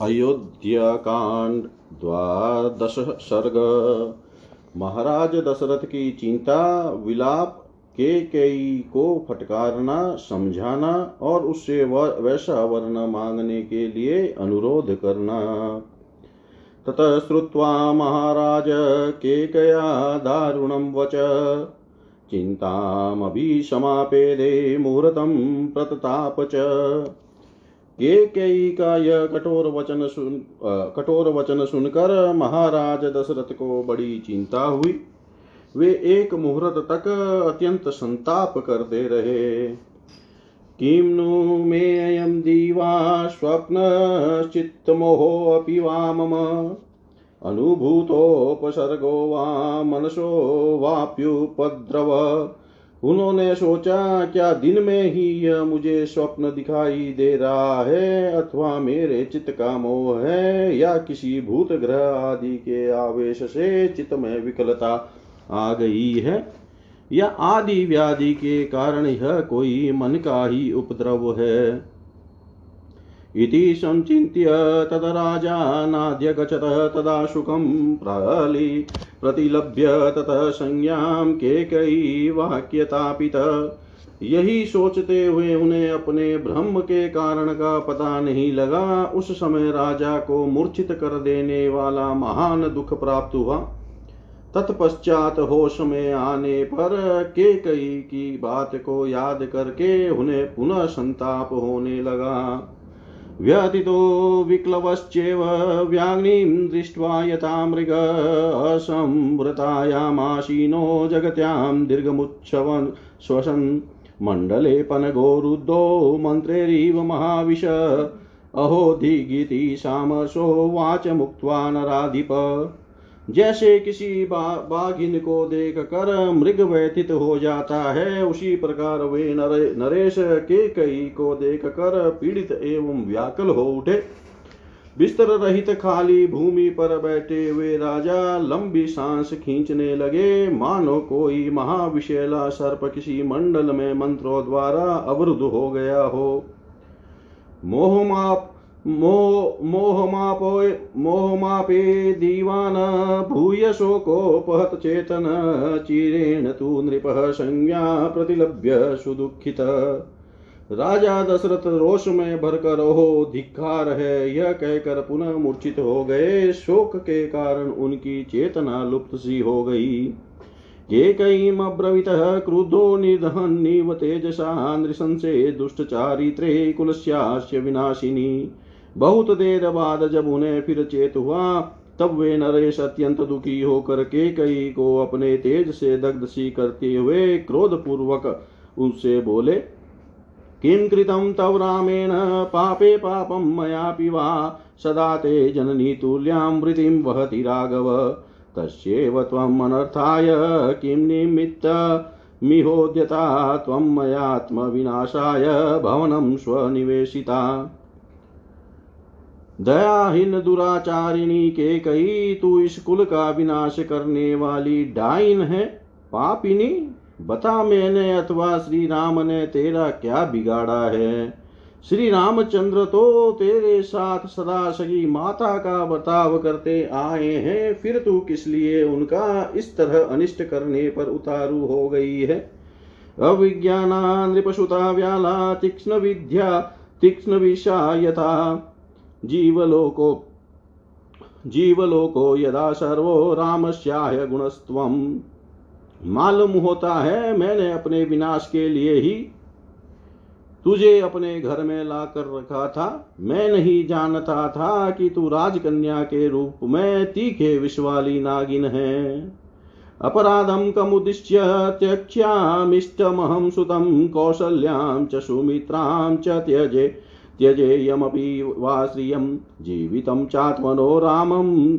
अयोध्याकांड, द्वादश सर्ग। महाराज दशरथ की चिंता, विलाप, के कई को फटकारना, समझाना और उससे वैसा वर्ण मांगने के लिए अनुरोध करना। तत श्रुत्वा महाराज केकया दारुणं वच? चिन्तामभिशमापेदे मुहूर्तं प्रतताप च। केकई का यह कठोर वचन सुन कठोर वचन सुनकर महाराज दशरथ को बड़ी चिंता हुई। वे एक मुहूर्त तक अत्यंत संताप करते रहे। किं नु मे अयं दीवा स्वप्नश्चित्तमोहोऽपि वा मम? अनुभूतोपसर्गो वा मनसो वाप्युपद्रव? उन्होंने सोचा, क्या दिन में ही यह मुझे स्वप्न दिखाई दे रहा है? अथवा मेरे चित्त का मोह है? या किसी भूत ग्रह आदि के आवेश से चित्त में विकलता आ गई है? या आदि व्याधि के कारण यह कोई मन का ही उपद्रव है? इति संचिन्त्य नाद्य गच्छत तदा शुकं प्रलि। प्रतिलभ्य ततः संज्ञां केकयी वाक्यतापित। यही सोचते हुए उन्हें अपने ब्रह्म के कारण का पता नहीं लगा। उस समय राजा को मूर्छित कर देने वाला महान दुख प्राप्त हुआ। तत्पश्चात होश में आने पर के कई की बात को याद करके उन्हें पुनः संताप होने लगा। व्यथितो विक्लवश्चेव व्याग्निं दृष्ट्वा यथा मृग असंवृतायामाशीनो जगत्यां दीर्घमुच्छवन् श्वसन् मण्डले पनगोरुद्धो मन्त्रेरिव महाविश अहो दिगिति सामसो वाच मुक्त्वा नराधिप। जैसे किसी बा, बाघिन को देख कर मृग व्यथित हो जाता है उसी प्रकार वे नरे, नरेश के कई को देख कर पीड़ित एवं व्याकुल हो उठे। बिस्तर रहित खाली भूमि पर बैठे हुए राजा लंबी सांस खींचने लगे। मानो कोई महाविशेला सर्प किसी मंडल में मंत्रों द्वारा अवरुद्ध हो गया हो। मोहमाप मोहमापो मोहमापे दीवान भूय शोकोपहत चेतन, चिरेण तु नृपः संज्ञा प्रतिलभ्य सुदुखित। राजा दशरथ रोष में भरकर हो धिक्कार है, यह कहकर पुनः मूर्छित हो गए। शोक के कारण उनकी चेतना लुप्त सी हो गई। केकैमब्रवीतः क्रुद्धो निर्दहन्निव तेजसा, नृशंसे दुष्टचारित्रे कुलस्यास्य विनाशिनी। बहुत देर बाद जब उन्हें फिर चेत हुआ, तब वे नरेश अत्यंत दुखी होकर के कई को अपने तेज से दग्ध सी करते हुए क्रोध पूर्वक उनसे बोले, किं कृतं तव रामेण? पापे पापं मयापि वा सदा ते जननी वृतिं वहति राघव। तस्यैव त्वम् अनर्थाय निमित्त? मिहोद्यता त्वं मयात्मविनाशाय भवनं स्वनिवेशिता। दयाहीन दुराचारिणी के कही तू इस कुल का विनाश करने वाली डाइन है? पापिनी, बता मैंने अथवा श्री राम ने तेरा क्या बिगाड़ा है? श्री रामचंद्र तो तेरे साथ सदा सगी माता का बर्ताव करते आए हैं, फिर तू किस लिए उनका इस तरह अनिष्ट करने पर उतारू हो गई है? अविज्ञाना नृपसुता व्याला तीक्ष्ण विद्या, तीक्ष्ण विषा यथा जीवलोको जीवलोको यदा सर्वो रामस्याय गुणस्त्वम मालूम होता है, मैंने अपने विनाश के लिए ही तुझे अपने घर में ला कर रखा था। मैं नहीं जानता था कि तू राजकन्या के रूप में तीखे विश्वाली नागिन है। अपराधम कमुदिश्य त्यक्ष्यामिष्टमहं सुतं कौसल्यां च सुमित्रां च त्यजे त्यजेयमपि वा श्रियं जीवितं चात्मनो रामं।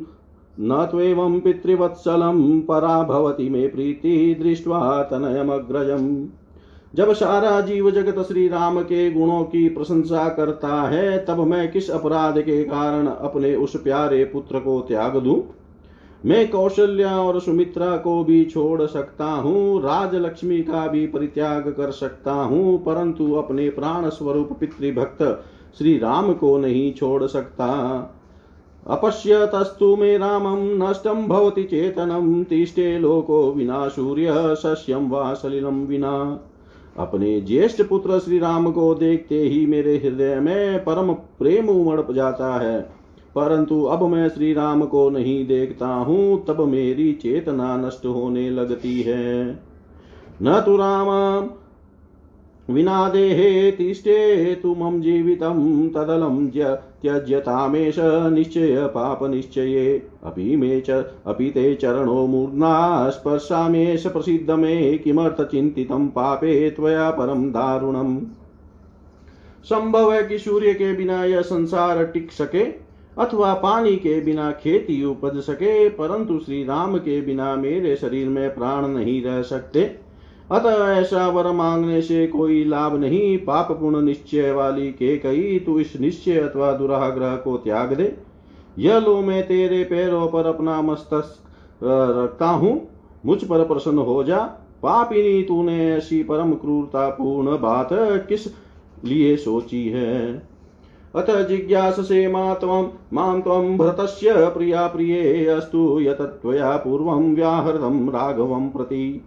न त्वेवं पितृवत्सलं परा भवति मे प्रीति दृष्ट्वा तनयमग्रजम्। जब सारा जीव जगत श्री राम के गुणों की प्रशंसा करता है, तब मैं किस अपराध के कारण अपने उस प्यारे पुत्र को त्याग दूँ? मैं कौशल्या और सुमित्रा को भी छोड़ सकता हूँ, राजलक्ष्मी का भी परित्याग कर सकता हूँ, परंतु अपने प्राण स्वरूप पितृभक्त श्री राम को नहीं छोड़ सकता। अपश्यतस्तु मे रामं, नष्टं भवति चेतनं, तिष्ठे लोको विना सूर्य शस्यं वा सलिलं विना। अपने ज्येष्ठ पुत्र श्री राम को देखते ही मेरे हृदय में परम प्रेम उमड़ जाता है। परंतु अब मैं श्री राम को नहीं देखता हूँ, तब मेरी चेतना नष्ट होने लगती है। न तो राम, विना देहे तिष्ठे तु मम जीवितं तदलं त्यज्यतामेष निश्चय पापनिश्चये अपि मे च, अपि ते स्पर्शामेष प्रसिद्ध मे किमर्थचिन्तितं पापे त्वया परं दारुणम्। संभव है कि सूर्य के बिना यह संसार टिक सके। अथवा पानी के बिना खेती उपज सके, परंतु श्री राम के बिना मेरे शरीर में प्राण नहीं रह सकते। अतः ऐसा वर मांगने से कोई लाभ नहीं। पाप पुण्य निश्चय वाली के कई तू इस निश्चय अथवा दुराग्रह को त्याग दे। यह लो मैं तेरे पैरों पर अपना मस्तक रखता हूँ। मुझ पर प्रसन्न हो जा। पापिनी तूने ऐसी परम क्रूरता पूर्ण बात किस लिए सोची है? अतः जिज्ञास से मातवं माँ त्वं भरतस्य प्रिया प्रिये अस्तु यतत्वया पूर्वं व्याहृतं राघवं प्रति।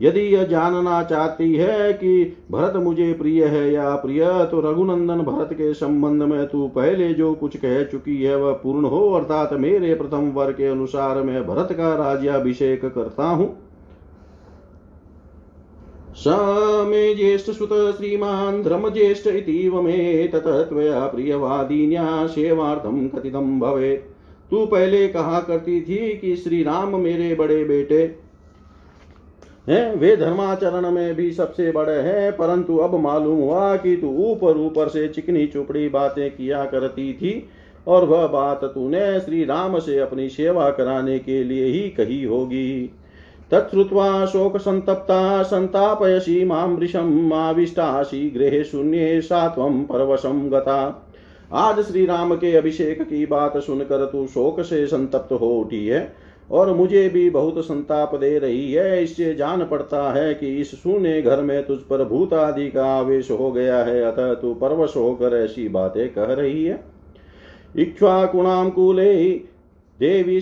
यदि यह जानना चाहती है कि भरत मुझे प्रिय है या प्रिय तो रघुनंदन भरत के संबंध में तू पहले जो कुछ कह चुकी है वह पूर्ण हो, अर्थात मेरे प्रथम वर के अनुसार मैं भरत का राज्याभिषेक करता हूँ। स मे ज्येष्ठ सुत श्रीमान् धर्मज्येष्ठ इतीव मे ततः त्वया प्रियवादिन्या सेवार्थं कथितं भवेत्। तू पहले कहा करती थी कि श्री राम मेरे बड़े बेटे हैं, वे धर्माचरण में भी सबसे बड़े हैं, परंतु अब मालूम हुआ कि तू ऊपर ऊपर से चिकनी चुपड़ी बातें किया करती थी और वह बात तूने श्री राम से अपनी सेवा कराने के लिए ही कही होगी। तत्वा शोक संतप्ता संतापयसी माम वृषम आविष्टासी गृह शून्य सात्वम परवशम गता। आज श्री राम के अभिषेक की बात सुनकर तू शोक से संतप्त हो उठी है और मुझे भी बहुत संताप दे रही है। इससे जान पड़ता है कि इस सुने घर में तुझ पर भूत आदि का आवेश हो गया है। अतः तू परवश होकर ऐसी बातें कह रही है। इक्ष्वाकुणाम कूले देवी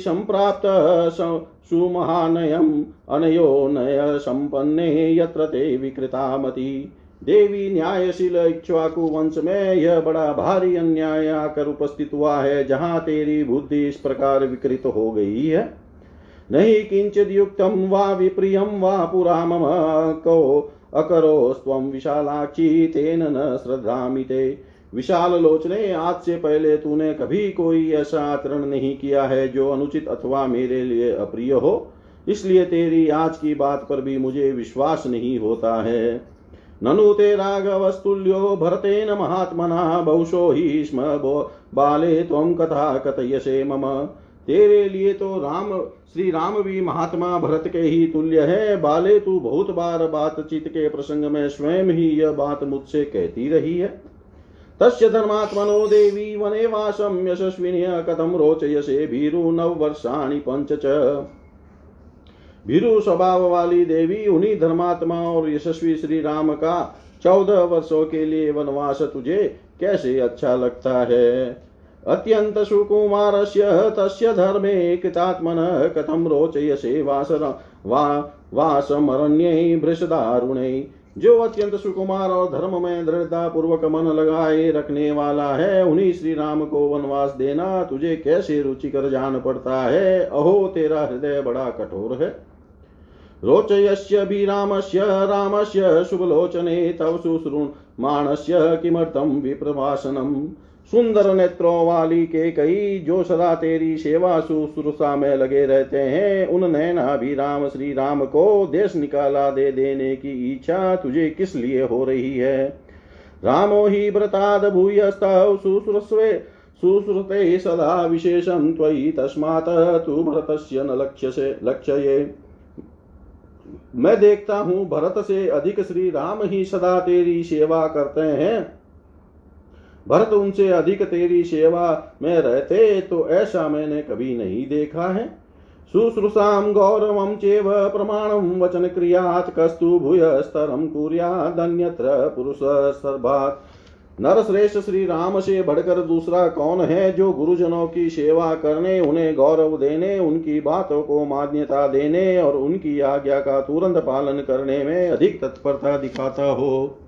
सुमहानयम अनयो नय संपन्ने यत्र ते विकृतामति देवी न्यायशील इक्ष्वाकु वंश में यह बड़ा भारी अन्याय आकर उपस्थित हुआ है, जहाँ तेरी बुद्धि इस प्रकार विकृत हो गई है। नहि किञ्चिद्युक्तं वा विप्रियं वा पुरा मम को अकरोस्त्वं विशालाक्षी तेन न श्रद्धामि ते। विशाल लोचने, आज से पहले तूने कभी कोई ऐसा आचरण नहीं किया है जो अनुचित अथवा मेरे लिए अप्रिय हो। इसलिए तेरी आज की बात पर भी मुझे विश्वास नहीं होता है। ननु ते राघवस्तुल्यो भरतेन महात्मना, बहुशो ही स्म बाले त्वं कथा कथयसे मम। तेरे लिए तो राम, श्री राम भी महात्मा भरत के ही तुल्य है। बाले, तू बहुत बार बातचीत के प्रसंग में स्वयं ही यह बात मुझसे कहती रही है। तस्य धर्मात्मनो देवी वने वासम यशस्विनी कथम रोचयसे भीरु नव वर्षाणि पंच च भीरु स्वभाव वाली देवी, उन्हीं धर्मात्मा और यशस्वी श्री राम का चौदह वर्षों के लिए वनवास तुझे कैसे अच्छा लगता है? अत्यंत सुकुमारस्य तस्य धर्मे कृतात्मनः कथं रोचयसे वासर वा वासमरण्यै भृषदारुणे जो अत्यंत सुकुमार और धर्म में दृढ़ता पूर्वक मन लगाए रखने वाला है, उन्हीं श्री राम को वनवास देना तुझे कैसे रुचिकर जान पड़ता है? अहो, तेरा हृदय बड़ा कठोर है। रोचयस्य भी रामस्य, शुभलोचने तव सुश्रुमाणस्य किमर्थं विप्रभाषणम् सुंदर नेत्रों वाली के कई जो सदा तेरी सेवा शुश्रूषा में लगे रहते हैं, उन राम, श्री राम को देश निकाला दे देने की इच्छा तुझे किस लिए हो रही है? रामो ही व्रताद भूयस्तव सुश्रुस्वे सुश्रुते सदा विशेषं त्वयि तस्मात् तु भरतस्य न लक्ष्य से लक्ष्य मैं देखता हूँ, भरत से अधिक श्री राम ही सदा तेरी सेवा करते हैं। भरत उनसे अधिक तेरी सेवा में रहते तो ऐसा मैंने कभी नहीं देखा है। शुश्रूषां गौरवं चेव प्रमाणं वचन क्रियात् कस्तु भूयस्तरं पुरुष सर्वात्। नर श्रेष्ठ श्री राम से बढ़कर दूसरा कौन है जो गुरुजनों की सेवा करने, उन्हें गौरव देने, उनकी बातों को मान्यता देने और उनकी आज्ञा का तुरंत पालन करने में अधिक तत्परता दिखाता हो?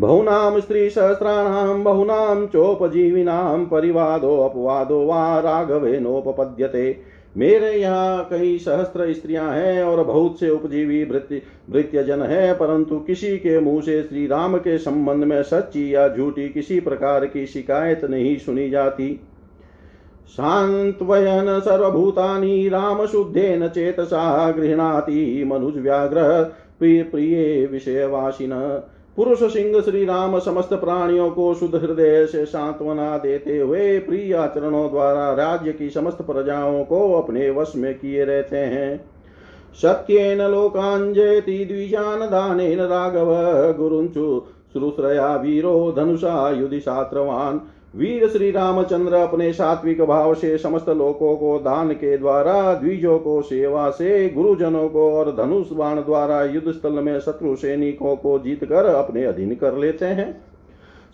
बहुनां स्त्रीसहस्राणां, बहुनां चोपजीविनां परिवादो अपवादो वा राघवेनोपपद्यते। मेरे यहाँ कई सहस्त्र स्त्रियाँ हैं और बहुत से उपजीवी भृत्य जन है, परंतु किसी के मुँह से श्री राम के संबंध में सच्ची या झूठी किसी प्रकार की शिकायत नहीं सुनी जाती। शान्त्वयन सर्वभूतानि रामशुद्धेन चेतसा गृह्णाति मनुजव्याघ्र प्रिय प्रिय विषयवासिन। पुरुष सिंह श्री राम समस्त प्राणियों को शुद्ध हृदय से सांत्वना देते हुए प्रिय आचरणों द्वारा राज्य की समस्त प्रजाओं को अपने वश में किए रहते हैं। सत्येन लोकांजयति द्विजान दानेन राघव, गुरुंचु श्रुश्रया वीरो, धनुषा युधि सात्रवान वीर श्री रामचंद्र अपने सात्विक भाव से समस्त लोकों को दान के द्वारा, द्विजों को सेवा से, गुरुजनों को और धनुष बाण द्वारा युद्ध स्थल में शत्रु सैनिकों को जीत कर अपने अधीन कर लेते हैं।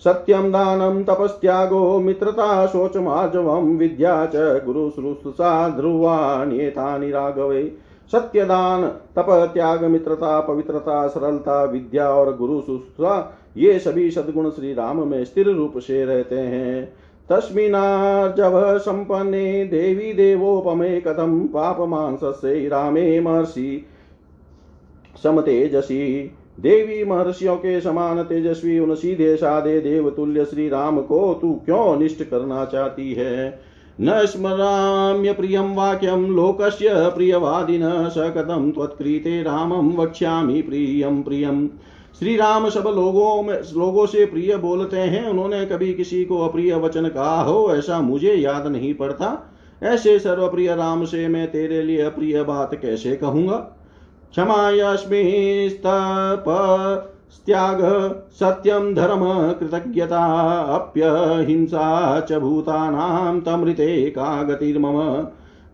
सत्यम दानम तपस्त्यागो मित्रता शोच मार्जवम विद्या च गुरु श्रुषा ध्रुवा नियतानि राघवे। सत्यदान तप त्याग मित्रता, पवित्रता, सरलता, विद्या और गुरु शुश्रूषा ये सभी सदगुण श्री राम में स्थिर रूप से रहते हैं। तस्मिनार्जव संपन्ने देवी देवोपमे पाप मांसस्य रामे महर्षि समतेजसी। देवी महर्षियों के समान तेजस्वी, उन सीधे साधे देवतुल्य श्री राम को तू क्यों निष्ठ करना चाहती है? न स्मराम्य प्रियं वाक्यं, लोकस्य प्रियवादिनः स कथं त्वत्कृते रामं वक्ष्यामि प्रियं प्रियम्। श्री राम सब लोगों में लोगों से प्रिय बोलते हैं। उन्होंने कभी किसी को अप्रिय वचन कहा हो, ऐसा मुझे याद नहीं पड़ता। ऐसे सर्वप्रिय राम से मैं तेरे लिए अप्रिय बात कैसे कहूँगा? क्षमा यस्मिस्तप त्याग सत्यम धर्म, कृतज्ञता, अप्यहिंसा च भूतानां तमृते का गतिर्मम।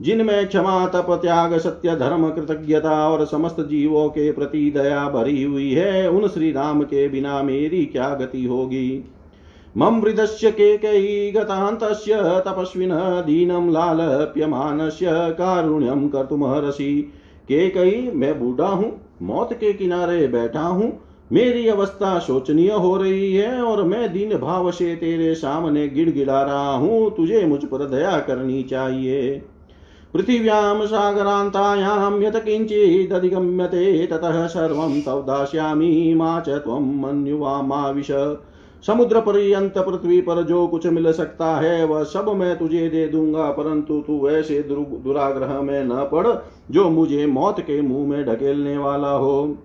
जिनमें क्षमा, तप, त्याग, सत्य, धर्म, कृतज्ञता और समस्त जीवों के प्रति दया भरी हुई है, उन श्री राम के बिना मेरी क्या गति होगी? मम वृदस्य केकयी गतान्तस्य, तपस्विनः, दीनं लालप्यमानस्य कारुण्यं कर्तुमर्हसि केकई मैं बूढ़ा हूँ, मौत के किनारे बैठा हूँ, मेरी अवस्था शोचनीय हो रही है और मैं दीन भाव से तेरे सामने गिड़गिड़ा रहा हूँ, तुझे मुझ पर दया करनी चाहिए। पृथिव्यां सागरान्तायां यत् किञ्चिदधिगम्यते ततः सर्वं तव दास्यामि मा च त्वं मन्युवा मा विश समुद्र पर्यंत पृथ्वी पर जो कुछ मिल सकता है वह सब मैं तुझे दे दूँगा परंतु तू ऐसे दुराग्रह में न पड़, जो मुझे मौत के मुँह में ढकेलने वाला हो।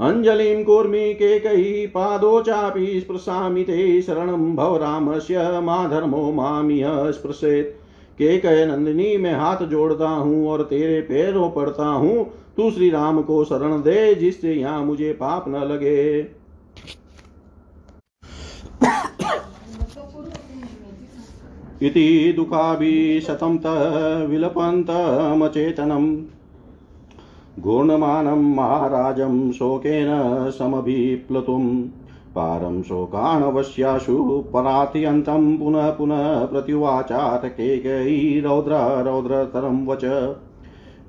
अञ्जलिं कूर्मि केकयी पादो चापि स्पृशामि ते शरणं भव रामस्य मा धर्मो मामिह स्पृशेत्। केकय नंदिनी, मैं हाथ जोड़ता हूँ और तेरे पैरों पड़ता हूँ। तू श्री राम को शरण दे, जिससे यहाँ मुझे पाप न लगे। इति दुःखाभिशतं विलपन्तमचेतनम् घूर्णमानं महाराजं शोकेन समभिप्लुतुं पारं शोकाणवश्याशु परात्यन्तं पुनः पुनः प्रत्युवाचात केकयी रौद्र, रौद्रतरं वच।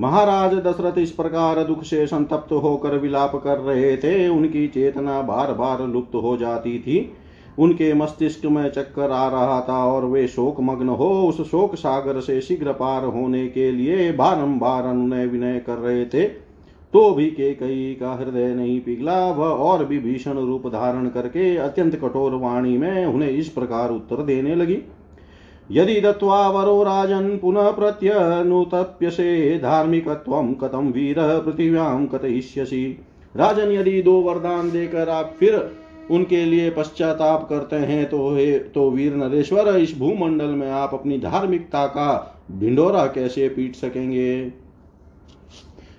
महाराज दशरथ इस प्रकार दुख से संतप्त होकर विलाप कर रहे थे। उनकी चेतना बार बार लुप्त हो जाती थी। उनके मस्तिष्क में चक्कर आ रहा था और वे शोक मग्न हो उस शोक सागर से शीघ्र पार होने के लिए बारंबार अनुनय विनय कर रहे थे। तो भी के कई का हृदय नहीं पिघला, वह और भी भीषण रूप धारण करके अत्यंत कठोर वाणी में उन्हें इस प्रकार उत्तर देने लगी। यदि दत्वा वरो राजन पुनः प्रत्यनुतप्यसे, धार्मिकत्वं कथम वीर पृथिव्यां कथयिष्यसि? राजन यदि दो वरदान देकर आप फिर उनके लिए पश्चाताप करते हैं तो हे तो वीर नरेश्वर, इस भूमंडल में आप अपनी धार्मिकता का ढिंडोरा कैसे पीट सकेंगे?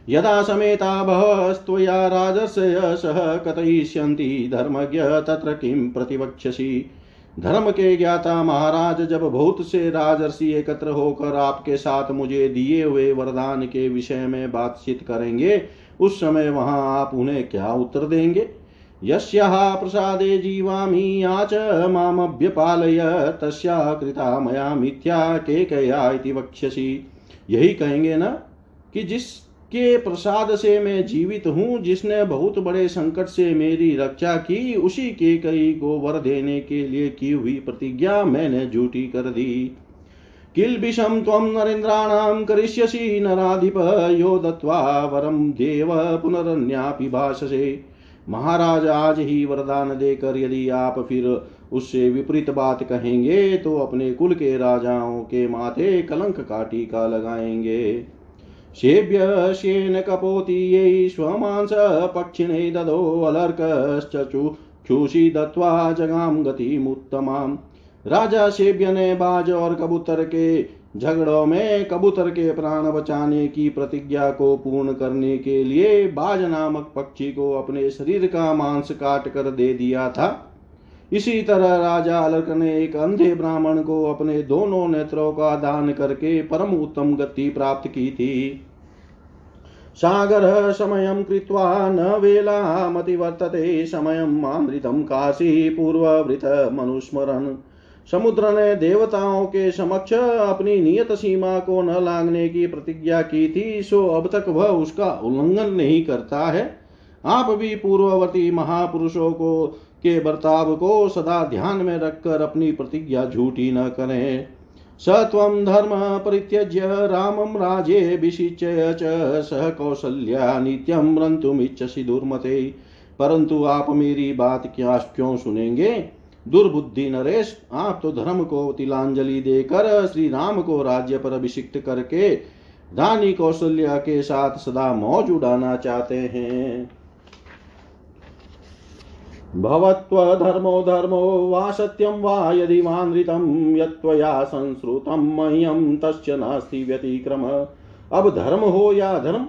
यदा समेता बहस्त्वया राजस्य सह कथयिष्यन्ति धर्मज्ञ तत्र किं प्रतिवक्ष्यसि? धर्म के ज्ञाता महाराज, जब बहुत से राजर्षि एकत्र होकर आपके साथ मुझे दिए हुए वरदान के विषय में बातचीत करेंगे, उस समय वहाँ आप उन्हें क्या उत्तर देंगे? यस्याः प्रसादे जीवामि या च मामभ्यपालय तस्या कृता मया मिथ्या केकया इति वक्ष्यसि। यही कहेंगे ना कि जिसके प्रसाद से मैं जीवित हूँ, जिसने बहुत बड़े संकट से मेरी रक्षा की, उसी के कई को वर देने के लिए की हुई प्रतिज्ञा मैंने झूठी कर दी। किल्बिषं त्वं नरेन्द्राणां करिष्यसि नराधिप यो दत्त्वा वरं देव पुनरन्यापि भाषसे महाराज आज ही वरदान देकर यदि आप फिर उससे विपरीत बात कहेंगे तो अपने कुल के राजाओं के माथे कलंक का टीका लगाएँगे। सेभ्य शेन कपोतीयै स्वमांस पक्षिणे ददो अलर्कश्चु क्षुषि दत्वा जगाम गतिमुत्तमाम्। राजा सेव्य ने बाज और कबूतर के झगड़ों में कबूतर के प्राण बचाने की प्रतिज्ञा को पूर्ण करने के लिए बाज नामक पक्षी को अपने शरीर का मांस काट कर दे दिया था। इसी तरह राजा अलर्क ने एक अंधे ब्राह्मण को अपने दोनों नेत्रों का दान करके परम उत्तम गति प्राप्त की थी। सागर समयं कृत्वा न वेला वेलामतिवर्तते, समयं मामृतं काशी पूर्ववृत मनुस्मरन् समुद्र ने देवताओं के समक्ष अपनी नियत सीमा को न लांगने की प्रतिज्ञा की थी, सो अब तक वह उसका उल्लंघन नहीं करता है। आप भी पूर्ववर्ती महापुरुषों को, के बर्ताव को सदा ध्यान में रखकर अपनी प्रतिज्ञा झूठी न करें। सत्वं धर्म परित्यज्य रामं राजे विशिच्य च सह कौशल्या नित्यं रन्तुमिच्छसि दुर्मते। परंतु आप मेरी बात क्या क्यों सुनेंगे? दुर्बुद्धि नरेश, आप तो धर्म को तिलांजलि देकर श्री राम को राज्य पर अभिषिक्त करके रानी कौशल्या के साथ सदा मौज उड़ाना चाहते हैं। भवत्वधर्मो धर्मो वा सत्यं वा यदि वानृतं यत्त्वया संश्रुतं मह्यं तस्य नास्ति व्यतिक्रम। अब धर्म हो या धर्म,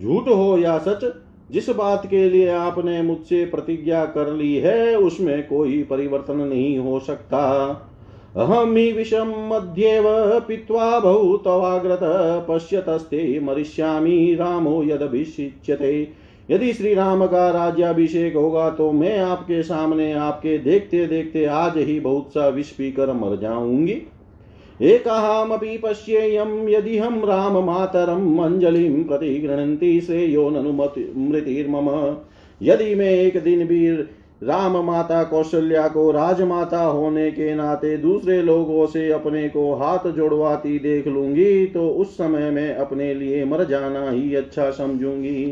झूठ हो या सच, जिस बात के लिए आपने मुझसे प्रतिज्ञा कर ली है, उसमें कोई परिवर्तन नहीं हो सकता। अहम ही विषम मध्येव पीत्वा बहुतवाग्रत पश्यतस्ते मरिष्यामि रामो यदभिषिच्यते। यदि श्री राम का राज्याभिषेक होगा तो मैं आपके सामने आपके देखते देखते आज ही बहुत सा विष पीकर मर जाऊँगी। एकाहमपि पश्येयं राम राममातरम् अञ्जलिं प्रति गृह्णन्ति श्रेयो ननु मृतिर्मम। यदि मैं एक दिन भी राम माता कौशल्या को राजमाता होने के नाते दूसरे लोगों से अपने को हाथ जोड़वाती देख लूँगी तो उस समय मैं अपने लिए मर जाना ही अच्छा समझूँगी।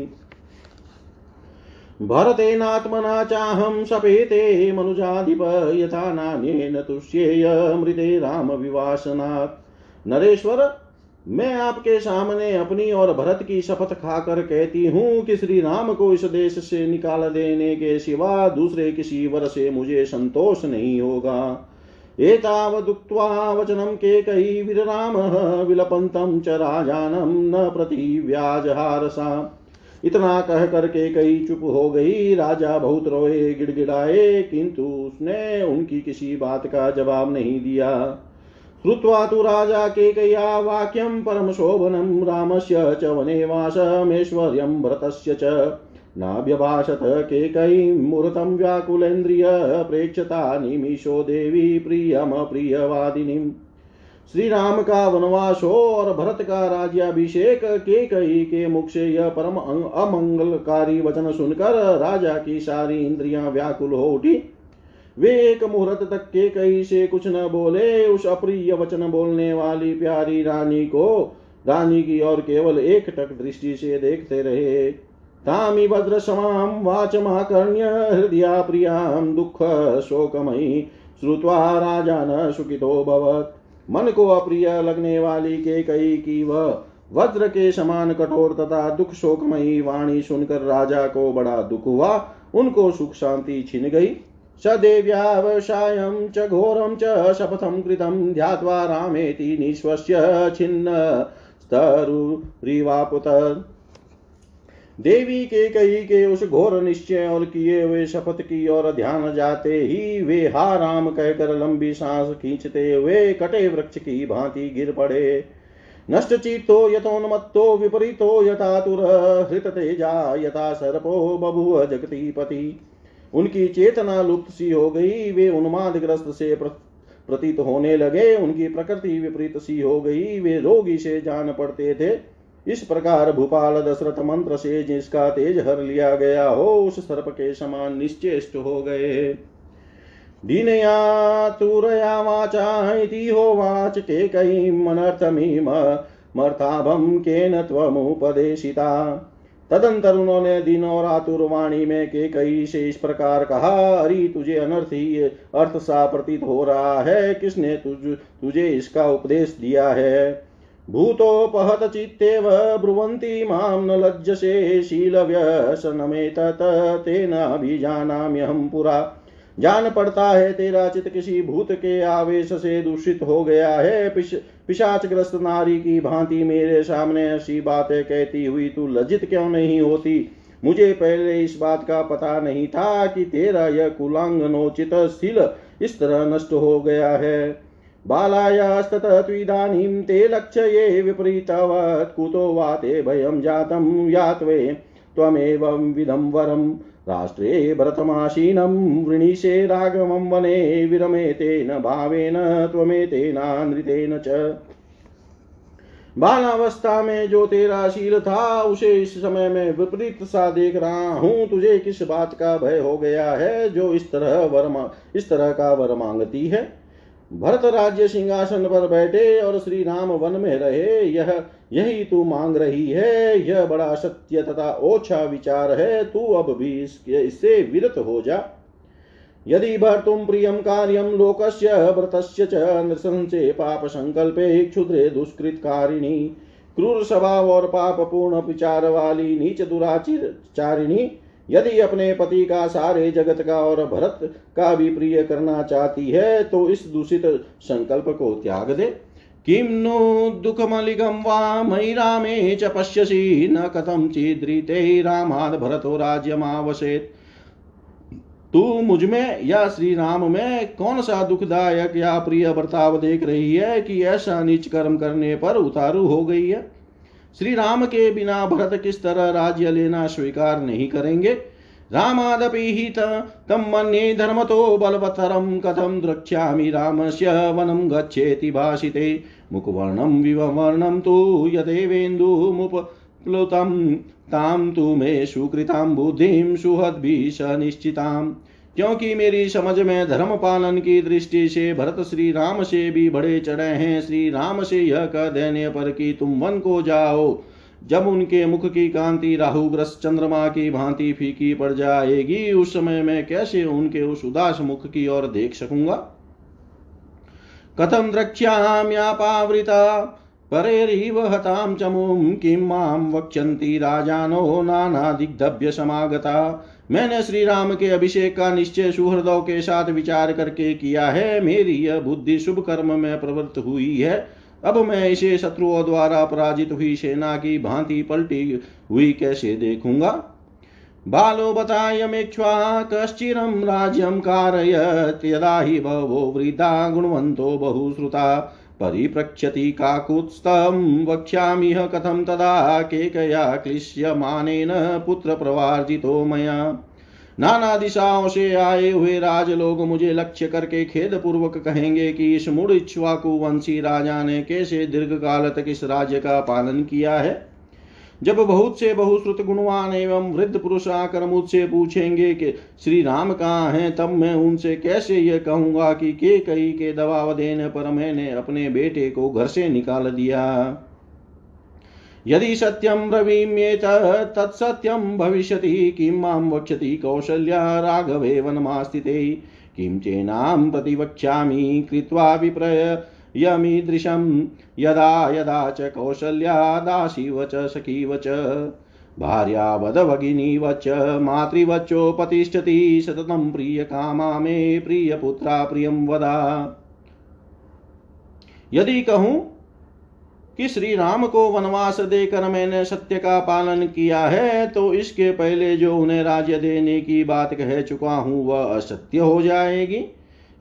भरतेनात्मना चाहं सपेते मनुजाधिप यथा नान्येन तुष्येय मृते राम विवासनात् नरेश्वर, मैं आपके सामने अपनी और भरत की शपथ खाकर कहती हूँ कि श्री राम को इस देश से निकाल देने के सिवा दूसरे किसी वर से मुझे संतोष नहीं होगा। एतावदुक्त्वा वचनं केकयी विररामः, विलपन्तं च राजानं न प्रतिव्याजहारसा इतना कह करके कई चुप हो गई। राजा बहुत रोए, गिड़गिड़ाए, किंतु उसने उनकी किसी बात का जवाब नहीं दिया। श्रुत्वा तु राजा केकया वाक्यं परमशोभनं रामस्य च वनेवासमेश्वर्यं भरतस्य च। नाभ्यभाषत केकयीं मुहूर्तं व्याकुलेन्द्रिय, प्रेक्षता निमिषो देवी प्रियमप्रियवादिनीम् श्री राम का वनवास हो और भरत का राज्याभिषेक के कई के मुख से यह परम अमंगलकारी वचन सुनकर राजा की सारी इंद्रियाँ व्याकुल हो उठी। वे एक मुहूर्त तक के कई से कुछ न बोले, उस अप्रिय वचन बोलने वाली प्यारी रानी को रानी की ओर केवल एक टक दृष्टि से देखते रहे। तामी वज्र समाम वाचमाकर्ण्य हृदया प्रियाम दुख शोकमयी, श्रुत्वा राजा न सुखितो भवत। मन को अप्रिय लगने वाली के कई की वह वज्र के समान कठोर तथा दुख शोकमयी वाणी सुनकर राजा को बड़ा दुख हुआ। उनको सुख शांति छिन गई। सदेव्यावसायं च घोरं च शपथम कृतम ध्यात्वा रामेति निःश्वस्य छिन्न स्तरुरिवापुत देवी के कई के उस घोर निश्चय और किए हुए शपथ की ओर ध्यान जाते ही वे हा राम कहकर लंबी सांस खींचते हुए कटे वृक्ष की भांति गिर पड़े। नष्ट चीतो यथोन्मत्तो विपरीतो यथा तुर हृत तेजा यथा सर्पो बभुव जगतीपति। उनकी चेतना लुप्त सी हो गई, वे उन्मादग्रस्त से प्रतीत होने लगे, उनकी प्रकृति विपरीत सी हो गई, वे रोगी से जान पड़ते थे। इस प्रकार भूपाल दशरथ मंत्र से जिसका तेज हर लिया गया हो, उस सर्प के समान निश्चेष्ट हो गए। दीनया तुरया वाचा इति के मर्थाभम केन तदंतर उन्होंने दिन और आतुर वाणी में के कई से इस प्रकार कहा, अरे तुझे अनर्थ ही अर्थ सा प्रतीत हो रहा है, किसने तुझ, तुझे इसका उपदेश दिया है? भूतोपहत चित्तेव ब्रुवन्ति माँ न लज्जसे शीलव्यसनमेतत् तेन अभिजानाम्यहं पुरा। जान पड़ता है तेरा चित किसी भूत के आवेश से दूषित हो गया है। पिश, पिशाचग्रस्त नारी की भांति मेरे सामने ऐसी बातें कहती हुई तू लज्जित क्यों नहीं होती? मुझे पहले इस बात का पता नहीं था कि तेरा यह कुलांगनोचित शील इस तरह नष्ट हो गया है। बालायास्ततत्विदानीं ते लक्ष्ये विपरीतवत् कुतो वा ते भयं जातं यात्वे त्वमेवं विधं वरम् राष्ट्रे भरतमासीनं वृणीषे रागमं वने विरमेतेन भावेन त्वमेतेनानृतेन च। बालावस्था में जो तेरा शील था, उसे इस समय में विपरीत सा देख रहा हूँ। तुझे किस बात का भय हो गया है जो इस तरह वर इस तरह का वर मांगती है? भरत राज्य सिंहासन पर बैठे और श्री राम वन में रहे, यह, यही तू मांग रही है, यह बड़ा सत्य तथा ओछा विचार है, तू अब भी इससे विरत हो जा। यदि तुम प्रियम कार्यम लोकस्य, व्रतस्य च नृशंसे पाप संकल्पे क्षुद्रे दुष्कृतकारिणी क्रूर स्वभाव और पाप पूर्ण विचार वाली नीच दुराचारिणी यदि अपने पति का सारे जगत का और भरत का भी प्रिय करना चाहती है तो इस दूषित संकल्प को त्याग दे। किं नु दुःखमलिकं वा मयि रामे च पश्यसि, न कथं चिद्रिते रामाद भरतो राज्यमावसेत्। तू मुझमें या श्री राम में कौन सा दुखदायक या प्रिय बर्ताव देख रही है कि ऐसा नीच कर्म करने पर उतारू हो गई है? श्री राम के बिना भरत किस तरह राज्य लेना स्वीकार नहीं करेंगे? रामादपि हि तं मन्ये धर्मतो बलवतरं कथं द्रक्ष्यामि रामस्य वनं गच्छेति भाषिते। मुखवर्णं विववर्णं तु यदेवेन्दुमुपप्लुतं तां तु मे सुकृतां बुद्धिं सुहद्भिः निश्चिताम्। क्योंकि मेरी समझ में धर्म पालन की दृष्टि से भरत श्री राम से भी बड़े चढ़े हैं। श्री राम से यह कह देने पर कि तुम वन को जाओ। जब उनके मुख की कांति राहुग्रस्त चंद्रमा की भांति फीकी पड़ जाएगी, उस समय मैं कैसे उनके उस उदास मुख की ओर देख सकूँगा? कथम द्रक्ष्याम्यापावृता परेरिव हतां चमुं किं माँ वक्ष्यन्ति राजानो नानादिग्धभ्य समागता मैंने श्री राम के अभिषेक का निश्चय सुहृदों के साथ विचार करके किया है। मेरी यह बुद्धि शुभ कर्म में प्रवृत्त हुई है। अब मैं इसे शत्रुओं द्वारा पराजित हुई सेना की भांति पलटी हुई कैसे देखूँगा? बालो बतायमेक्ष्वा कश्चिरं राज्यं कारयत्, यदा हि बहवो वृद्धा गुणवन्तो बहुश्रुता। परिप्रक्षति काकुत्स्थं वक्ष्यामिह कथं तदा केकया क्लिश्यमानेन पुत्रप्रवार्जितो मया। नाना दिशाओं से आए हुए राज लोग मुझे लक्ष्य करके खेद पूर्वक कहेंगे कि इस मूड इच्छुआकु वंशी राजा ने कैसे दीर्घ काल तक इस राज्य का पालन किया है? जब बहुत से बहुश्रुत गुणवान एवं वृद्ध पुरुष आकर मुझसे पूछेंगे कि श्री राम कहाँ हैं, तब मैं उनसे कैसे यह कहूँगा कि के कई के दबाव देने पर मैंने अपने बेटे को घर से निकाल दिया। यदि सत्यम ब्रवीम्येत तत्सत्यम भविष्यति, किं माँ वक्ष्यति कौशल्या राघवे वनमास्थिते, किं चेनां प्रतिवक्ष्यामि, कृत्वा विप्रय यमीदृशं यदा यदा च कौशल्या दासीव च, सखीव च। भार्यावद भगिनीव च मातृवच्चोपतिष्ठति सततं प्रियकामा मे प्रियपुत्रा प्रियं वदा। यदि कहूँ कि श्री राम को वनवास देकर मैंने सत्य का पालन किया है तो इसके पहले जो उन्हें राज्य देने की बात कह चुका हूँ, वह असत्य हो जाएगी।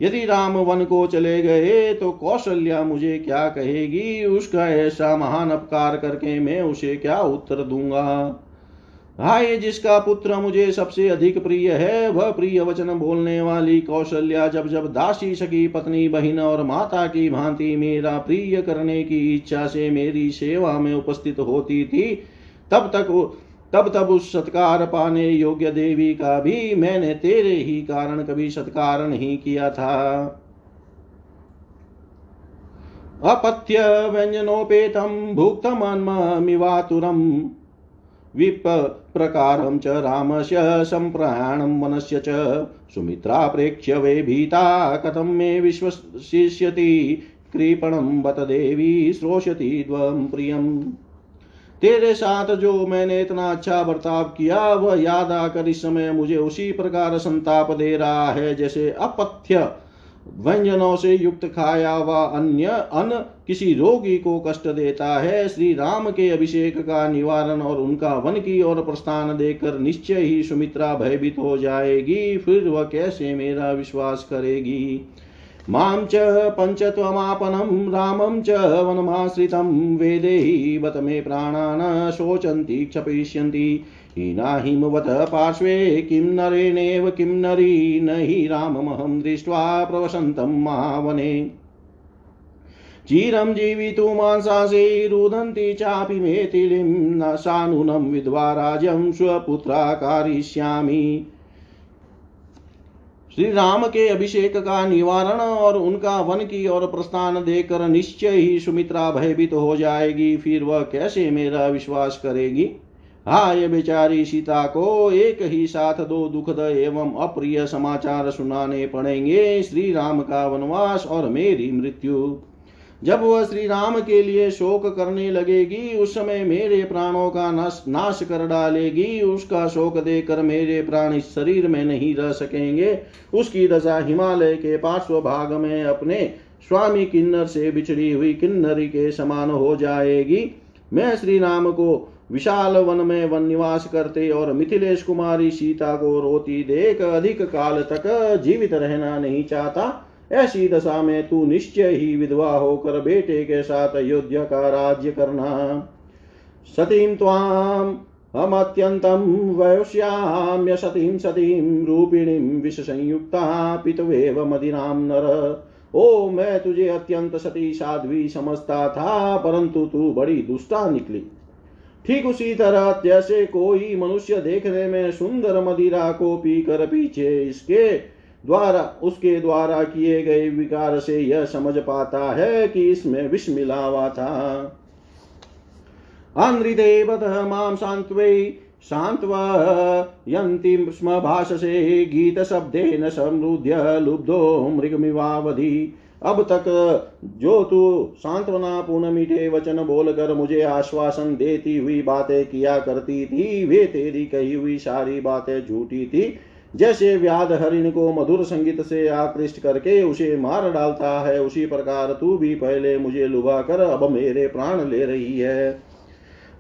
यदि राम वन को चले गए तो कौशल्या मुझे क्या कहेगी? उसका ऐसा महान अपकार करके मैं उसे क्या उत्तर दूँगा? हाय, जिसका पुत्र मुझे सबसे अधिक प्रिय है, वह प्रिय वचन बोलने वाली कौशल्या जब जब दासी सकी पत्नी, बहन और माता की भांति मेरा प्रिय करने की इच्छा से मेरी सेवा में उपस्थित होती थी, तब तक तब तब उस सत्कार पाने योग्य देवी का भी मैंने तेरे ही कारण कभी सत्कार नहीं किया था। अपत्य व्यञ्जनोपेतं विप प्रकारं च रामस्य सम्प्रयाणं वनस्य च सुमित्रा प्रेक्ष्य वे भीता कथं मे विश्वसिष्यति। कृपणं बत देवी श्रोष्यति त्वं प्रियम्। तेरे साथ जो मैंने इतना अच्छा बर्ताव किया, वह याद आकर इस समय मुझे उसी प्रकार संताप दे रहा है, जैसे अपथ्य व्यंजनों से युक्त खाया व अन्य अन्न किसी रोगी को कष्ट देता है। श्री राम के अभिषेक का निवारण और उनका वन की ओर प्रस्थान देकर निश्चय ही सुमित्रा भयभीत हो जाएगी। फिर वह कैसे मेरा विश्वास करेगी? माँ च पञ्चत्वमापनं रामं च वनमाश्रितं वेदेहि बत मे प्राणा न शोचन्ति क्षपिष्यन्ति हीना हिमवत पार्श्वे, किं नरेणेव, किं नरी, न हि राममहं दृष्ट्वा प्रवसन्तं महावने चिरं जीवितुमांसासे रुदन्ति चापि मे तिलिं न सानूनं विद्वा राज्यं स्वपुत्रा कारयिष्यामि श्री राम के अभिषेक का निवारण और उनका वन की ओर प्रस्थान देकर निश्चय ही सुमित्रा भयभीत हो जाएगी। फिर वह कैसे मेरा विश्वास करेगी? हाय बेचारी सीता को एक ही साथ दो दुखद एवं अप्रिय समाचार सुनाने पड़ेंगे। श्री राम का वनवास और मेरी मृत्यु। जब वह श्री राम के लिए शोक करने लगेगी, उस समय मेरे प्राणों का नाश नाश कर डालेगी। उसका शोक देकर मेरे प्राण इस शरीर में नहीं रह सकेंगे। उसकी दशा हिमालय के पार्श्व भाग में अपने स्वामी किन्नर से बिछड़ी हुई किन्नरी के समान हो जाएगी। मैं श्री राम को विशाल वन में वन निवास करते और मिथिलेश कुमारी सीता को रोती देख अधिक काल तक जीवित रहना नहीं चाहता। ऐसी दशा में तू निश्चय ही विधवा होकर बेटे के साथ अयोध्या का राज्य करना। सतीं त्वाम् अत्यन्तं वयोष्याम्य सतीं सतीं रूपिणीं विषसंयुक्ता पितवेव मदिनां नर। ओ, मैं तुझे अत्यंत सती साध्वी समझता था, परंतु तू बड़ी दुष्टा निकली। ठीक उसी तरह जैसे कोई मनुष्य देखने में सुंदर मदिरा को पीकर पीछे इसके द्वारा, उसके द्वारा किए गए विकार से यह समझ पाता है कि इसमें विष मिला हुआ था। आंद्रिते बत माँ शान्त्वयन्ति स्म भाषसे गीतशब्देन समृद्ध लुब्धो अब तक जो तू सांत्वना पूर्ण मीठे वचन बोलकर मुझे आश्वासन देती हुई बातें किया करती थी, वे तेरी कही हुई सारी बातें झूठी थी। जैसे व्याध हरिण को मधुर संगीत से आकृष्ट करके उसे मार डालता है, उसी प्रकार तू भी पहले मुझे लुभा कर, अब मेरे प्राण ले रही है।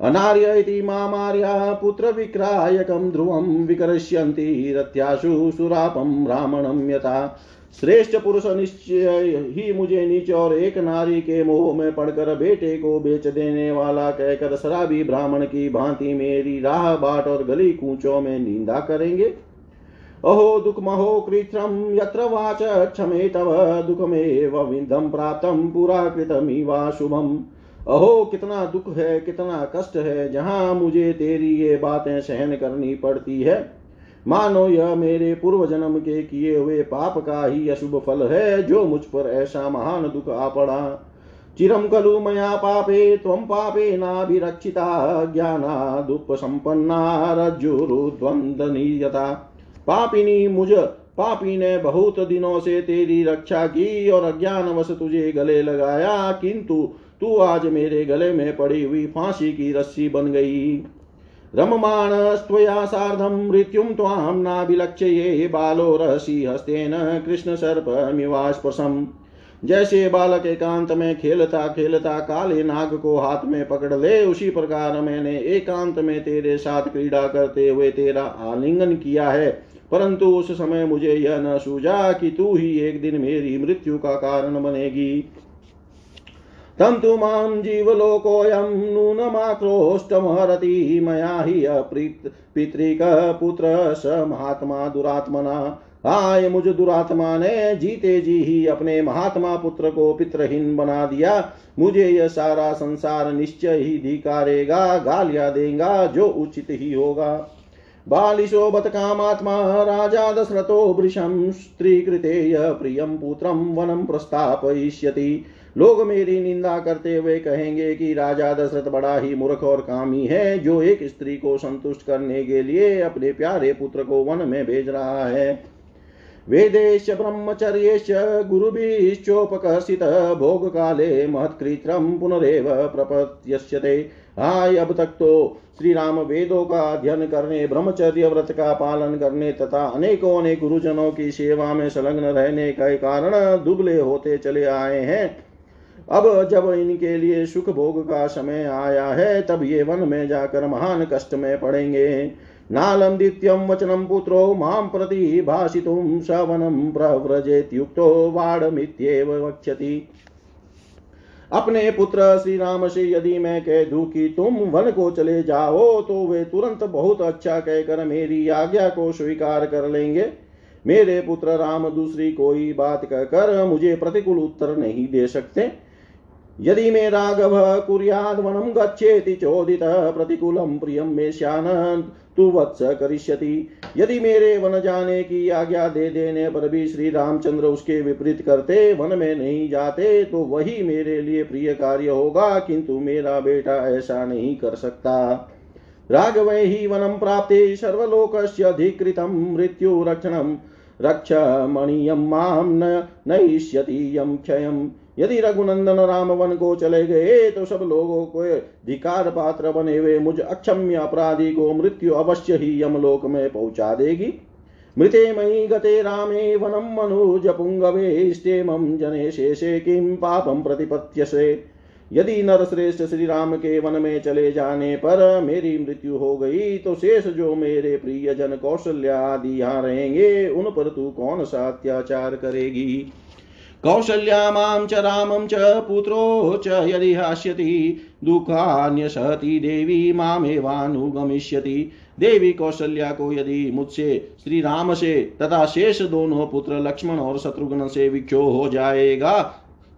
अनार्य इति मामार्या पुत्र विक्रायकं ध्रुवं विकरिष्यन्ति रत्याशु सुरापं ब्राह्मणं यथा। श्रेष्ठ पुरुष निश्चय ही मुझे नीच और एक नारी के मोह में पड़कर बेटे को बेच देने वाला कहकर शराबी ब्राह्मण की भांति मेरी राह, बाट और गली कूचों में निंदा करेंगे। अहो दुःखमहो कृत्रं यत्र वाच क्षमे तव दुःखमेव विन्दं प्राप्तं पुरा कृतमिवा शुभम्। अहो, कितना दुख है, कितना कष्ट है, जहाँ मुझे तेरी ये बातें सहन करनी पड़ती है। मानो यह मेरे पूर्व जन्म के किए हुए पाप का ही अशुभ फल है, जो मुझ पर ऐसा महान दुख आ पड़ा। चिरं खलु मया पापे, त्वं पापेनाभिरक्षिता ज्ञानादुपसम्पन्ना रज्जुरुद्वन्द्वनीयता पापिनी मुझ पापी ने बहुत दिनों से तेरी रक्षा की और अज्ञानवश तुझे गले लगाया, किंतु तू आज मेरे गले में पड़ी हुई फांसी की रस्सी बन गई। रममाणस्त्वया सार्धं मृत्युं त्वां नाभिलक्ष्ये बालो रहसि हस्तेन कृष्णसर्पमिवास्पशम् जैसे बालक एकांत में खेलता खेलता काले नाग को हाथ में पकड़ ले, उसी प्रकार मैंने एकांत में तेरे साथ क्रीड़ा करते हुए तेरा आलिंगन किया है। परंतु उस समय मुझे यह न सूझा कि तू ही एक दिन मेरी मृत्यु का कारण बनेगी। तं तु माँ जीवलोकोऽयं नूनमाक्रोष्टमहरति मया हि पितृकपुत्र स महात्मा दुरात्मना। आय मुझ दुरात्मा ने जीते जी ही अपने महात्मा पुत्र को पित्रहीन बना दिया। मुझे यह सारा संसार निश्चय ही धिकारेगा, गालिया देगा, जो उचित ही होगा। बालिशो बत कामात्मा राजा दशरथो वृषं स्त्रीकृते य प्रियं पुत्रं वनं प्रस्थापयिष्यति। लोग मेरी निंदा करते हुए कहेंगे कि राजा दशरथ बड़ा ही मूर्ख और कामी है, जो एक स्त्री को संतुष्ट करने के लिए अपने प्यारे पुत्र को वन में भेज रहा है। वेदेश ब्रह्मचर्येश गुरुभिश्चोपकर्षित भोगकाले महत्कृत्रं पुनरेव प्रपत्यस्यते हाय अब तक तो श्री राम वेदों का अध्ययन करने, ब्रह्मचर्य व्रत का पालन करने तथा अनेकों अनेक गुरुजनों की सेवा में संलग्न रहने के कारण दुबले होते चले आए हैं। अब जब इनके लिए सुख भोग का समय आया है, तब ये वन में जाकर महान कष्ट में पड़ेंगे। नालं द्वितीयं वचनं पुत्रो माँ प्रति भाषितुं सवनं प्रव्रजेत्युक्तो वाडमित्येव वक्ष्यति। अपने पुत्र श्री राम से यदि मैं कह दूँ कि तुम वन को चले जाओ तो वे तुरंत बहुत अच्छा कहकर मेरी आज्ञा को स्वीकार कर लेंगे। मेरे पुत्र राम दूसरी कोई बात कहकर मुझे प्रतिकूल उत्तर नहीं दे सकते। यदि मे राघव कुर्याद वनम गच्छेति चोदितः प्रतिकूलं प्रियं मे श्यान तु वत्स करिष्यति। यदि मेरे वन जाने की आज्ञा दे देने पर भी श्री रामचंद्र उसके विपरीत करते, वन में नहीं जाते तो वही मेरे लिए प्रिय कार्य होगा, किंतु मेरा बेटा ऐसा नहीं कर सकता। राघव ही वनम प्राप्ते अधिकृतं मृत्युरक्षणं। रक्षमणीयं माँ न नयिष्यति यदि रघुनंदन राम वन को चले गए तो सब लोगों को धिकार पात्र बने हुए मुझ अक्षम्य अपराधी को मृत्यु अवश्य ही यमलोक में पहुँचा देगी। मृते मयि गते रामे वनम मनुज पुंगवे स्टेमं जने शेषे किम पापम प्रतिपत्यसे। यदि नर श्रेष्ठ श्री राम के वन में चले जाने पर मेरी मृत्यु हो गई तो शेष जो मेरे प्रिय जन कौशल्या आदि यहाँ रहेंगे, उन पर तू कौन सा अत्याचार करेगी? कौशल्या माँ च रामं च पुत्रो च यदि हास्यति दुःखान्यसति देवी मामेवानुगमिष्यति। देवी कौशल्या को यदि मुझसे श्री राम से तथा शेष दोनों पुत्र लक्ष्मण और शत्रुघ्न से विक्षो हो जाएगा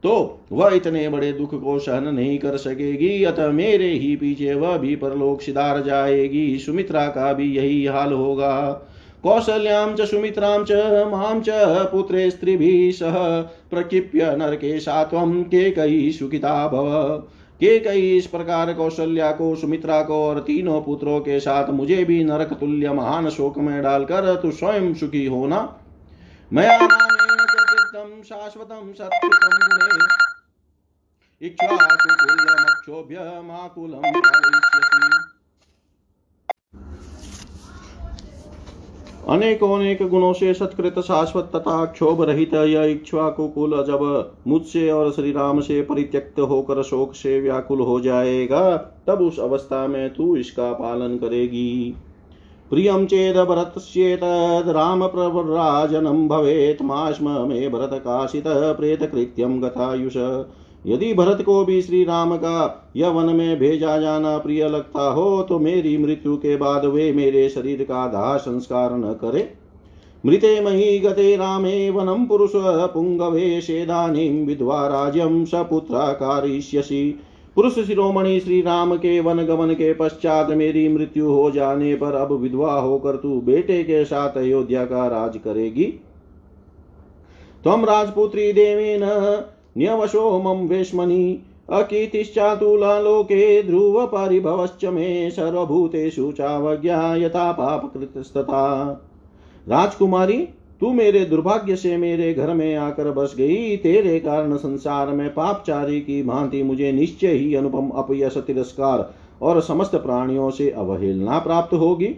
तो वह इतने बड़े दुख को सहन नहीं कर सकेगी, अतः मेरे ही पीछे वह भी परलोक सिधार जाएगी, सुमित्रा का भी यही हाल होगा। कौसल्यां च, सुमित्रां च, माँ च, पुत्रे, स्त्रीभिः सह प्रक्षिप्य नरके सात्वं केकयी सुखिता भव। केकई इस प्रकार कौशल्या को, सुमित्रा को और तीनों पुत्रों के साथ मुझे भी नरक तुल्य महान शोक में डालकर तू स्वयं सुखी होना मया शाश्वतं, सत्कृतं गुणे। इक्ष्वाकुकुल्यमक्षोभ्यमाकुलं अनेकों अनेक गुणों से सत्कृत शाश्वत तथा क्षोभ रहित यह इच्छा को कुल जब मुझसे और श्री राम से परित्यक्त होकर शोक से व्याकुल हो जाएगा, तब उस अवस्था में तू इसका पालन करेगी। प्रियं चेद भरतस्येतद् राम प्रवराजनं भवेत्, माश्म मे भरतकाशितः प्रेतकृत्यं गतायुष। यदि भरत को भी श्री राम का यह वन में भेजा जाना प्रिय लगता हो तो मेरी मृत्यु के बाद वे मेरे शरीर का दाह संस्कार न करे। मृते मही गते रामे वनम पुरुष पुंगवे शेदानीं विधवा राज्यम सपुत्र कारिष्यसि। पुरुष शिरोमणि श्री राम के वन गमन के पश्चात मेरी मृत्यु हो जाने पर अब विधवा होकर तू बेटे के साथ अयोध्या का राज करेगी। तम राजपुत्री देवेन न्यवशो मम वेश्मनि अकीर्तिश्चातुलालोके ध्रुवपरिभवश्च मे सर्वभूतेषु चावज्ञा यथा पापकृतस्तथा। राजकुमारी, तू मेरे दुर्भाग्य से मेरे घर में आकर बस गई। तेरे कारण संसार में पापचारी की भांति मुझे निश्चय ही अनुपम, अपयश, तिरस्कार और समस्त प्राणियों से अवहेलना प्राप्त होगी।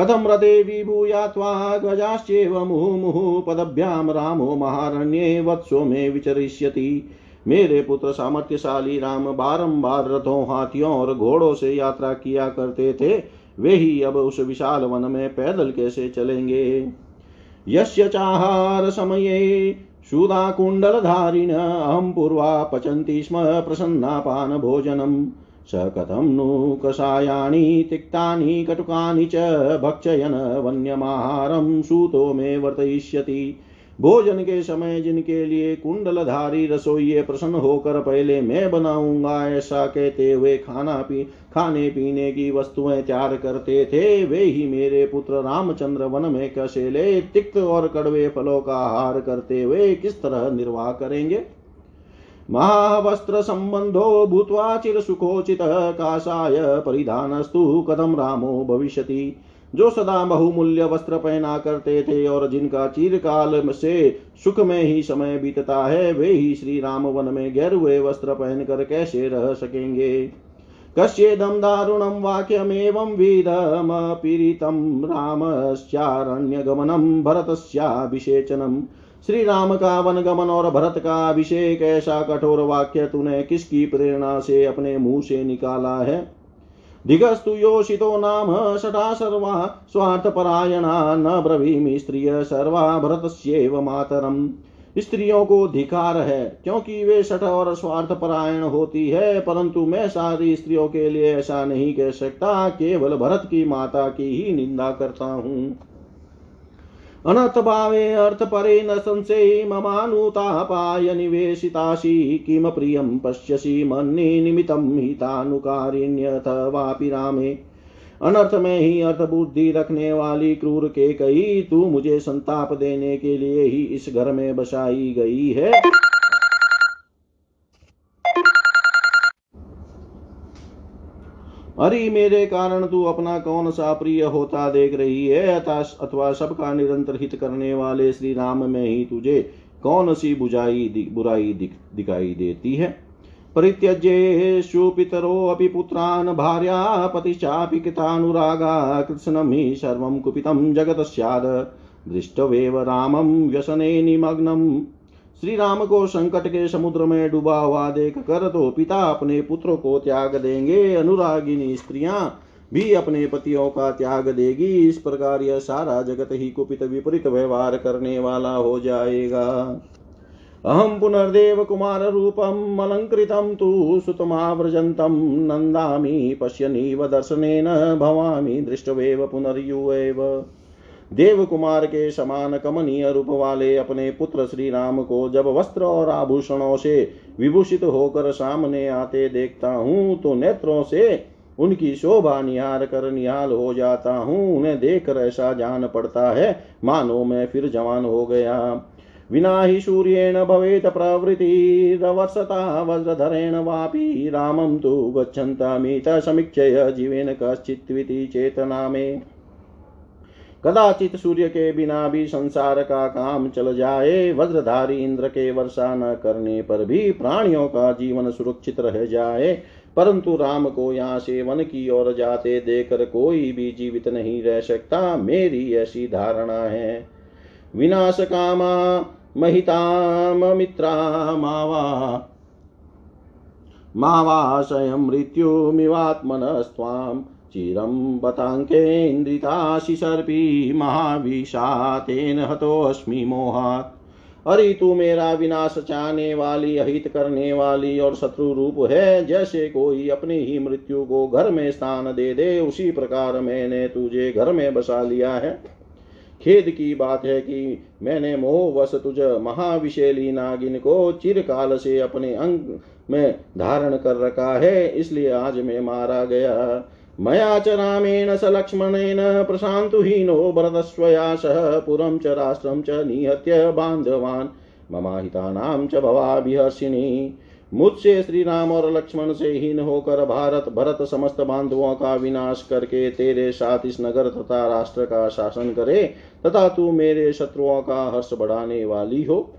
कथम हृदे विभूया त्वा गजाश्चेव मुहुमुहुः पदभ्यां रामो महारण्ये वत्सो में विचरिष्यति। मेरे पुत्र सामर्थ्यशाली राम बारंबार रथों, हाथियों और घोड़ों से यात्रा किया करते थे। वे ही अब उस विशाल वन में पैदल कैसे चलेंगे? यस्य चाहार समये सुधाकुण्डलधारिण अहं पूर्वा पचन्ति स्म प्रसन्नापानभोजनम् स कथं नु कषायाणि, तिक्तानि, कटुकानि च भक्षयन् वन्यमाहारं सूतो मे वर्तयिष्यति। भोजन के समय जिनके लिए कुंडलधारी रसोइये प्रसन्न होकर पहले मैं बनाऊँगा, ऐसा कहते हुए खाना पी, खाने पीने की वस्तुएँ तैयार करते थे, वे ही मेरे पुत्र रामचंद्र वन में कसेले, तिक्त और कड़वे फलों का आहार करते हुए किस तरह निर्वाह करेंगे? महावस्त्र संबंधो भूत्वा चिर सुखोचित काशाय परिधानस्तु कदम रामो भविष्यति। जो सदा बहुमूल्य वस्त्र पहना करते थे और जिनका चीरकाल से सुख में ही समय बीतता है, वे ही श्री राम वन में गैरुए वस्त्र पहनकर कैसे रह सकेंगे? कश्येदं दारुणं वाक्यमेवं विधमपीडितं रामस्यारण्यगमनं भरतस्याभिषेचनम् श्री राम का वन गमन और भरत का अभिषेक ऐसा कठोर वाक्य तूने किसकी प्रेरणा से अपने मुँह से निकाला है? दिगस्तु योषितो नाम षटा सर्वा स्वार्थपरायणा न ब्रवीमि स्त्रिय सर्वा भरतस्येव मातरम। स्त्रियों को धिकार है, क्योंकि वे सठ और स्वार्थ परायण होती है, परंतु मैं सारी स्त्रियों के लिए ऐसा नहीं कह सकता, केवल भरत की माता की ही निंदा करता हूँ। अनर्थ भावे अर्थ परे न संशय ममानुतापाय निवेशितासि किम प्रियं पश्यसि मन्ये निमित्तं हितानुकारिण्यथ वापि रामे। अनर्थ में ही अर्थ बुद्धि रखने वाली क्रूर के कही तू मुझे संताप देने के लिए ही इस घर में बसाई गई है। अरे मेरे कारण तू अपना कौन सा प्रिय होता देख रही है? अथवा सबका निरंतर हित करने वाले श्री राम में ही तुझे कौन सी बुझाई दि, बुराई दिख, दिखाई देती है? परित्यज्येषु पितरोऽपि पुत्रान् भार्या पतिश्चापि कृतानुरागा कृत्स्नं हि सर्वं जगत स्याद दृष्टवेव रामं व्यसने निमग्नम् श्री राम को संकट के समुद्र में डूबा हुआ देख कर तो पिता अपने पुत्र को त्याग देंगे, अनुरागिनी स्त्रियाँ भी अपने पतियों का त्याग देगी। इस प्रकार यह सारा जगत ही कुपित विपरीत व्यवहार करने वाला हो जाएगा। अहं पुनर्देव कुमार कुमाररूपम् अलङ्कृतं तु सुतमाव्रजन्तं, नन्दामि पश्यनीव दर्शनेन भवामि दृष्टवेव पुनर्युवेव। देव कुमार के समान कमनीय रूप वाले अपने पुत्र श्री राम को जब वस्त्र और आभूषणों से विभूषित होकर सामने आते देखता हूँ तो नेत्रों से उनकी शोभा निहार कर निहाल हो जाता हूँ। उन्हें देख कर ऐसा जान पड़ता है, मानो मैं फिर जवान हो गया। विना ही सूर्येण भवेत् प्रवृत्तिरवर्षता वज्रधरेण वापि, रामं तु गच्छन्तमित समीक्षय जीवेन कश्चित्विति चेतना मे। कदाचित सूर्य के बिना भी संसार का काम चल जाए, वज्रधारी इंद्र के वर्षा न करने पर भी प्राणियों का जीवन सुरक्षित रह जाए। परंतु राम को यहाँ से वन की ओर जाते देखकर कोई भी जीवित नहीं रह सकता, मेरी ऐसी धारणा है। विनाश कामा महिताम मित्रा, मावा मावाशयं मृत्युमिवात्मनस्त्वाम्। चिरं बताङ्केन्द्रिताशि सर्पी महाविषा तेन हतोऽस्मि मोहात्। अरे, तू मेरा विनाश चाहने वाली, अहित करने वाली और शत्रु रूप है, जैसे कोई अपनी ही मृत्यु को घर में स्थान दे दे, उसी प्रकार मैंने तुझे घर में बसा लिया है। खेद की बात है कि मैंने मोहवश तुझ महाविशेली नागिन को चिरकाल से अपने अंग में धारण कर रखा है, इसलिए आज मैं मारा गया। मया च रामेण स लक्ष्मणेन प्रशान्तुहीनो भरतस्वया सह पुरं च राष्ट्रं च निहत्य बान्धवान्। ममाहितानां च मुझसे श्री राम और लक्ष्मण से हीन होकर भारत, भरत समस्त बांधवों का विनाश करके तेरे साथ इस नगर तथा राष्ट्र का शासन करे, तथा तू मेरे शत्रुओं का हर्ष बढ़ाने वाली हो।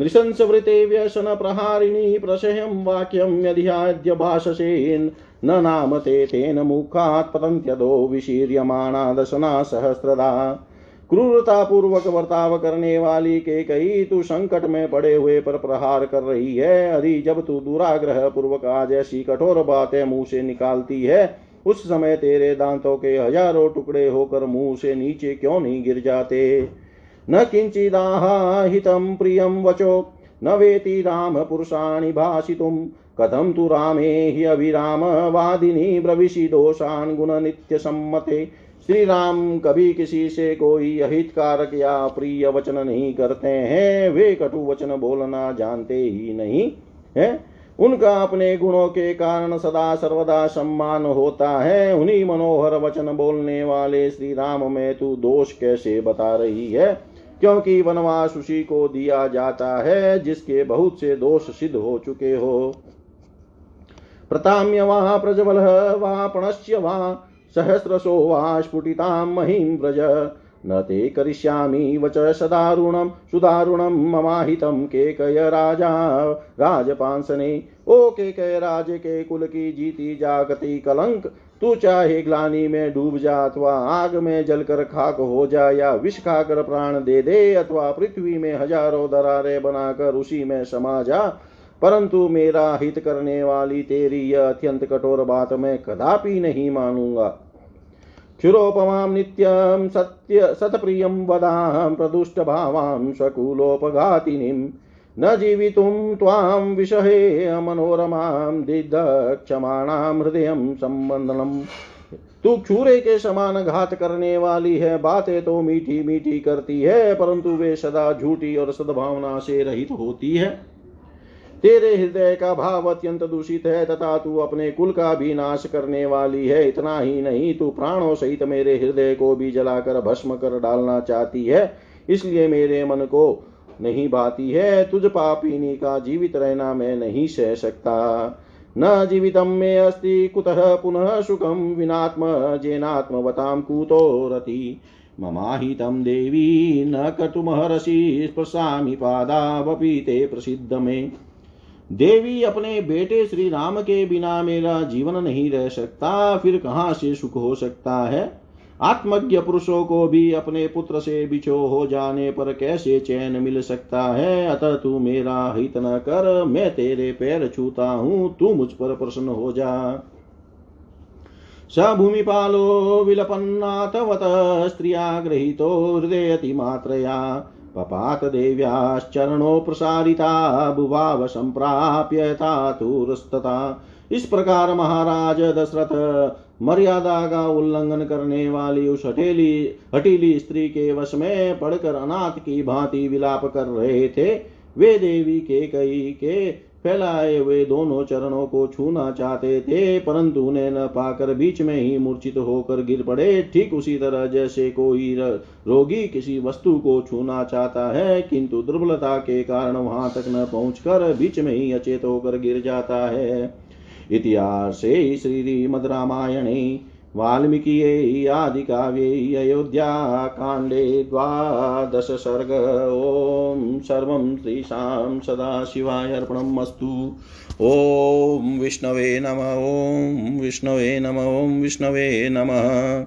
नृशंसवृते व्यसन प्रहारिणी प्रशयं वाक्यं यदिहाद्य भाषसे न नाम ते तेन मुखात् पतन्त्यदो विशीर्यमाणा दशना सहस्रदा। क्रूरता पूर्वक वर्ताव करने वाली के कई तू संकट में पड़े हुए पर प्रहार कर रही है। अरे जब तू दुराग्रह पूर्वक आज ऐसी कठोर बातें मुँह से निकालती है, उस समय तेरे दांतों के हज़ारों टुकड़े होकर मुँह से नीचे क्यों नहीं गिर जाते? न किञ्चिदाहितं प्रियं वचो, न वेति रामपुरुषाणि भाषितुं कथं तु रामे हि अविरामवादिनी ब्रविषि दोषान् गुणनित्यसम्मते। श्री राम कभी किसी से कोई अहित कारक या प्रिय वचन नहीं करते हैं, वे कटु वचन बोलना जानते ही नहीं है। उनका अपने गुणों के कारण सदा सर्वदा सम्मान होता है। उन्हीं मनोहर वचन बोलने वाले श्री राम में तू दोष कैसे बता रही है? क्योंकि वनवास उसी को दिया जाता है, जिसके बहुत से दोष सिद्ध हो चुके हो। प्रताम्य वा प्रज्वल वा प्रणश्य वा सहस्रशो वा स्फुटितां महीं व्रज। न ते करिष्यामि, वच सदारुणं, सुदारुणं ममाहितं केकय राजा। राजपांसने, ओ केकय राज के कुल की जीती जागती कलंक तू चाहे ग्लानी में डूब जा अथवा आग में जलकर खाक हो जा या विष खाकर प्राण दे दे अथवा पृथ्वी में हज़ारों दरारे बनाकर उसी में समा जा, परंतु मेरा हित करने वाली तेरी यह अत्यंत कठोर बात मैं कदापि नहीं मानूँगा। क्षुरोपमां नित्यं सत्य सत्प्रियं वदां प्रदुष्टभावां स्वकुलोपघातिनीं न जीवितुं त्वां विषहे मनोरमां दिदक्षमाणां हृदयं सम्बन्धनम् तू क्षूरे के समान घात करने वाली है, बातें तो मीठी मीठी करती है, परंतु वे सदा झूठी और सद्भावना से रहित होती है। तेरे हृदय का भाव अत्यंत दूषित है, तथा तू अपने कुल का भी नाश करने वाली है। इतना ही नहीं, तू प्राणों सहित मेरे हृदय को भी जलाकर भस्म कर डालना चाहती है, इसलिए मेरे मन को नहीं भाती है, तुझ पापिनी का जीवित रहना मैं नहीं सह सकता। न जीवितं मे अस्ति, कुतः पुनः सुखं विनात्म जेनात्मवतां कुतो रति ममाहितं देवी, न कर्तुमहर्षि स्पृशामि पादावपि ते प्रसिद्ध मे। देवी अपने बेटे श्री राम के बिना मेरा जीवन नहीं रह सकता, फिर कहाँ से सुख हो सकता है? आत्मज्ञ पुरुषों को भी अपने पुत्र से बिछो हो जाने पर कैसे चैन मिल सकता है? अतः तू मेरा हित न कर, मैं तेरे पैर छूता हूँ, तू मुझ पर प्रसन्न हो जा। स भूमिपालो विलपन्नाथवत स्त्रिया गृहीतो हृदयति मात्रया। पपात देव्याश्चरणों प्रसारिता भुभाव संप्राप्य तातुरस्तता इस प्रकार महाराज दशरथ मर्यादा का उल्लंघन करने वाली उस हटेली हटीली स्त्री के वश में पड़कर अनाथ की भांति विलाप कर रहे थे। वे देवी के कई के फैलाए हुए दोनों चरणों को छूना चाहते थे, परंतु उन्हें न पाकर बीच में ही मूर्छित होकर गिर पड़े। ठीक उसी तरह जैसे कोई रोगी किसी वस्तु को छूना चाहता है, किंतु दुर्बलता के कारण वहाँ तक न पहुंचकर बीच में ही अचेत होकर गिर जाता है। इतिहासे श्रीमद्रामायणे वाल्मीकियै आदिकाव्ये अयोध्याकाण्डे द्वादशसर्ग ॐ सर्वं तेषां सदाशिवाय अर्पणम् अस्तु ॐ विष्णवे नम, ॐ विष्णवे नम, ॐ विष्णवे नमः।